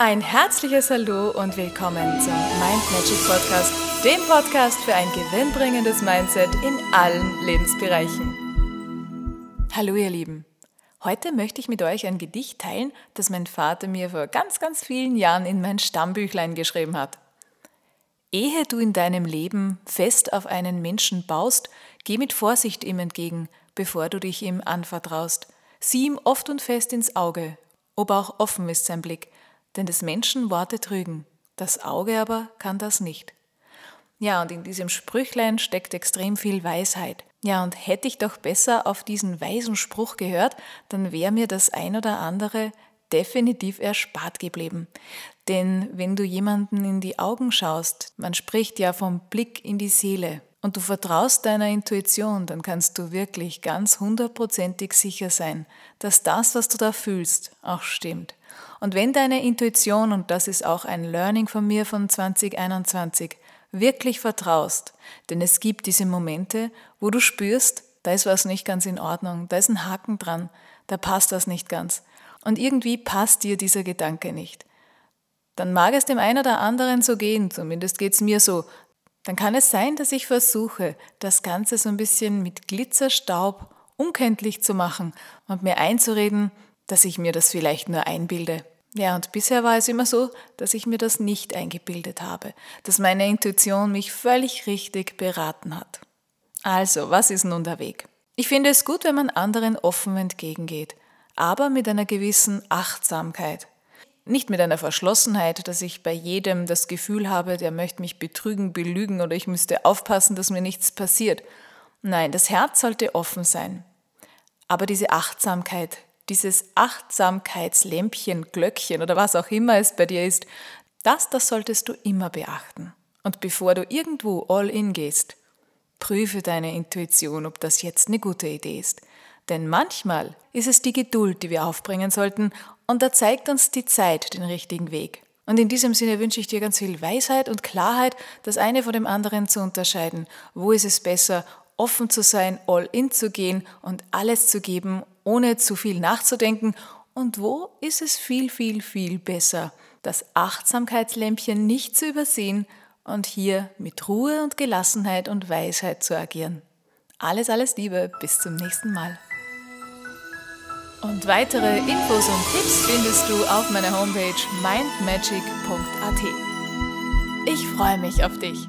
Ein herzliches Hallo und willkommen zum Mind Magic Podcast, dem Podcast für ein gewinnbringendes Mindset in allen Lebensbereichen. Hallo ihr Lieben. Heute möchte ich mit euch ein Gedicht teilen, das mein Vater mir vor ganz, ganz vielen Jahren in mein Stammbüchlein geschrieben hat. Ehe du in deinem Leben fest auf einen Menschen baust, geh mit Vorsicht ihm entgegen, bevor du dich ihm anvertraust. Sieh ihm oft und fest ins Auge, ob auch offen ist sein Blick, denn des Menschen Worte trügen, das Auge aber kann das nicht. Ja, und in diesem Sprüchlein steckt extrem viel Weisheit. Ja, und hätte ich doch besser auf diesen weisen Spruch gehört, dann wäre mir das ein oder andere definitiv erspart geblieben. Denn wenn du jemanden in die Augen schaust, man spricht ja vom Blick in die Seele, und du vertraust deiner Intuition, dann kannst du wirklich ganz hundertprozentig sicher sein, dass das, was du da fühlst, auch stimmt. Und wenn deine Intuition, und das ist auch ein Learning von mir von 2021, wirklich vertraust, denn es gibt diese Momente, wo du spürst, da ist was nicht ganz in Ordnung, da ist ein Haken dran, da passt was nicht ganz. Und irgendwie passt dir dieser Gedanke nicht. Dann mag es dem einen oder anderen so gehen, zumindest geht es mir so. Dann kann es sein, dass ich versuche, das Ganze so ein bisschen mit Glitzerstaub unkenntlich zu machen und mir einzureden, dass ich mir das vielleicht nur einbilde. Ja, und bisher war es immer so, dass ich mir das nicht eingebildet habe, dass meine Intuition mich völlig richtig beraten hat. Also, was ist nun der Weg? Ich finde es gut, wenn man anderen offen entgegengeht, aber mit einer gewissen Achtsamkeit. Nicht mit einer Verschlossenheit, dass ich bei jedem das Gefühl habe, der möchte mich betrügen, belügen oder ich müsste aufpassen, dass mir nichts passiert. Nein, das Herz sollte offen sein. Aber diese Achtsamkeit dieses Achtsamkeitslämpchen, Glöckchen oder was auch immer es bei dir ist, das, das solltest du immer beachten. Und bevor du irgendwo all in gehst, prüfe deine Intuition, ob das jetzt eine gute Idee ist. Denn manchmal ist es die Geduld, die wir aufbringen sollten, und da zeigt uns die Zeit den richtigen Weg. Und in diesem Sinne wünsche ich dir ganz viel Weisheit und Klarheit, das eine von dem anderen zu unterscheiden. Wo ist es besser, offen zu sein, all in zu gehen und alles zu geben, ohne zu viel nachzudenken? Und wo ist es viel, viel, viel besser, das Achtsamkeitslämpchen nicht zu übersehen und hier mit Ruhe und Gelassenheit und Weisheit zu agieren? Alles, alles Liebe, bis zum nächsten Mal. Und weitere Infos und Tipps findest du auf meiner Homepage mindmagic.at. Ich freue mich auf dich.